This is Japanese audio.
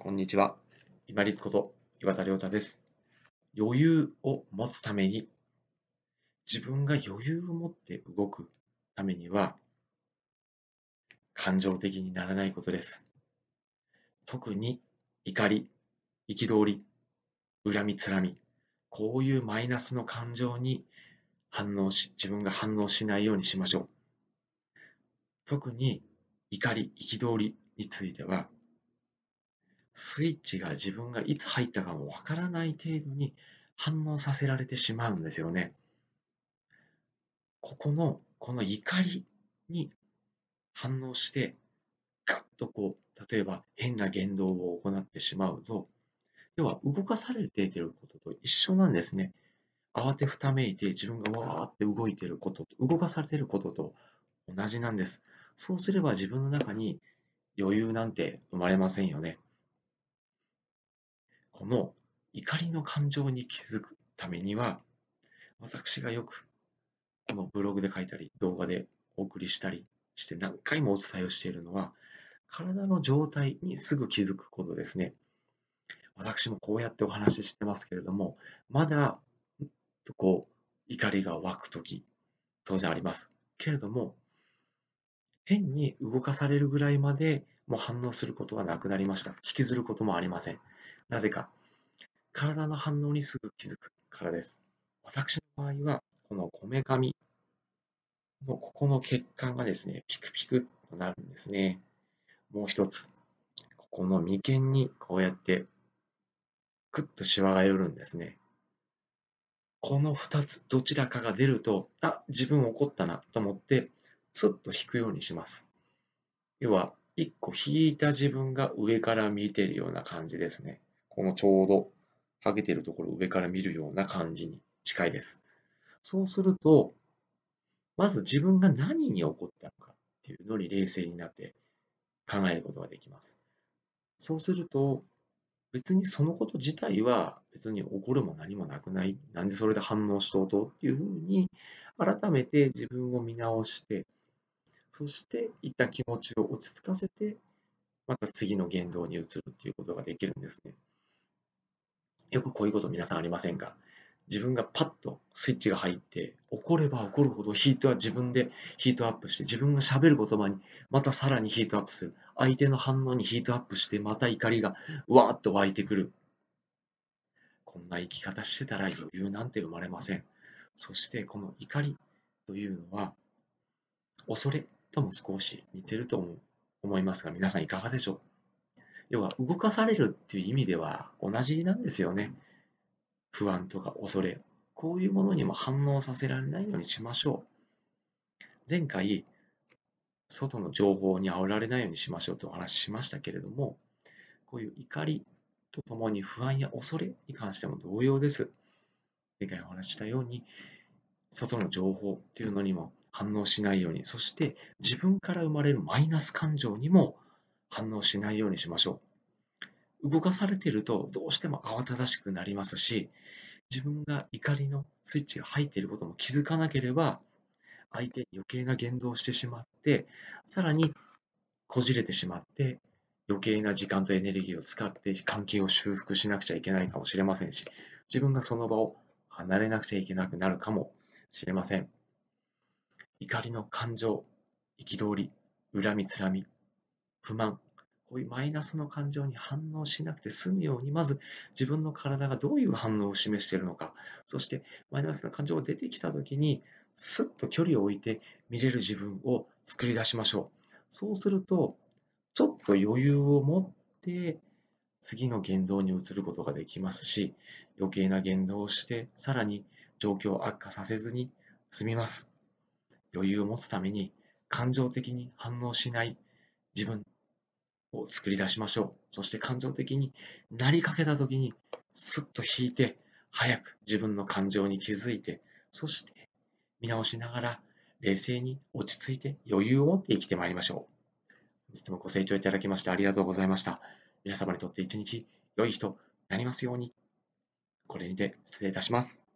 こんにちは。今立こと岩田亮太です。余裕を持つために、自分が余裕を持って動くためには、感情的にならないことです。特に怒り、憤り、恨みつらみ、こういうマイナスの感情に反応し、自分が反応しないようにしましょう。特に怒り、憤りについては、スイッチが自分がいつ入ったかもわからない程度に反応させられてしまうんですよね。ここの、この怒りに反応して、ガッとこう、例えば変な言動を行ってしまうと、要は動かされていることと一緒なんですね。慌てふためいて自分がわーって動いていること、動かされていることと同じなんです。そうすれば自分の中に余裕なんて生まれませんよね。この怒りの感情に気づくためには、私がよくこのブログで書いたり、動画でお送りしたりして何回もお伝えをしているのは、体の状態にすぐ気づくことですね。私もこうやってお話ししてますけれども、まだこう怒りが湧くとき、当然あります。けれども、変に動かされるぐらいまでもう反応することはなくなりました。引きずることもありません。なぜか、体の反応にすぐ気づくからです。私の場合は、このこめかみのここの血管がですね、ピクピクとなるんですね。もう一つ、ここの眉間にこうやってクッとシワが寄るんですね。この2つ、どちらかが出ると、あ、自分怒ったなと思って、スッと引くようにします。要は、1個引いた自分が上から見てるような感じですね。このちょうど、ハゲてるところを上から見るような感じに近いです。そうすると、まず自分が何に起こったのかっていうのに冷静になって考えることができます。そうすると、別にそのこと自体は別に起こるも何もなくない。なんでそれで反応しとうと？っていうふうに改めて自分を見直して、そして一旦気持ちを落ち着かせて、また次の言動に移るっていうことができるんですね。よくこういうこと皆さんありませんか？自分がパッとスイッチが入って怒れば怒るほどヒートは自分でヒートアップして自分がしゃべる言葉にまたさらにヒートアップする。相手の反応にヒートアップしてまた怒りがわーっと湧いてくる。こんな生き方してたら余裕なんて生まれません。そしてこの怒りというのは恐れとも少し似てると思いますが皆さんいかがでしょう？要は動かされるっていう意味では同じなんですよね。不安とか恐れ、こういうものにも反応させられないようにしましょう。前回、外の情報に煽られないようにしましょうとお話ししましたけれども、こういう怒りとともに不安や恐れに関しても同様です。前回お話ししたように、外の情報っていうのにも反応しないように、そして自分から生まれるマイナス感情にも反応しないようにしましょう。動かされているとどうしても慌ただしくなりますし、自分が怒りのスイッチが入っていることも気づかなければ、相手に余計な言動をしてしまって、さらにこじれてしまって、余計な時間とエネルギーを使って関係を修復しなくちゃいけないかもしれませんし、自分がその場を離れなくちゃいけなくなるかもしれません。怒りの感情、憤り、恨みつらみ、不満、こういうマイナスの感情に反応しなくて済むように、まず自分の体がどういう反応を示しているのか、そしてマイナスな感情が出てきたときに、すっと距離を置いて見れる自分を作り出しましょう。そうすると、ちょっと余裕を持って次の言動に移ることができますし、余計な言動をして、さらに状況を悪化させずに済みます。余裕を持つために感情的に反応しない自分を作り出しましょう。そして感情的になりかけた時にスッと引いて早く自分の感情に気づいてそして見直しながら冷静に落ち着いて余裕を持って生きてまいりましょう。本日もご清聴いただきましてありがとうございました。皆様にとって一日良い日となりますように。これにて失礼いたします。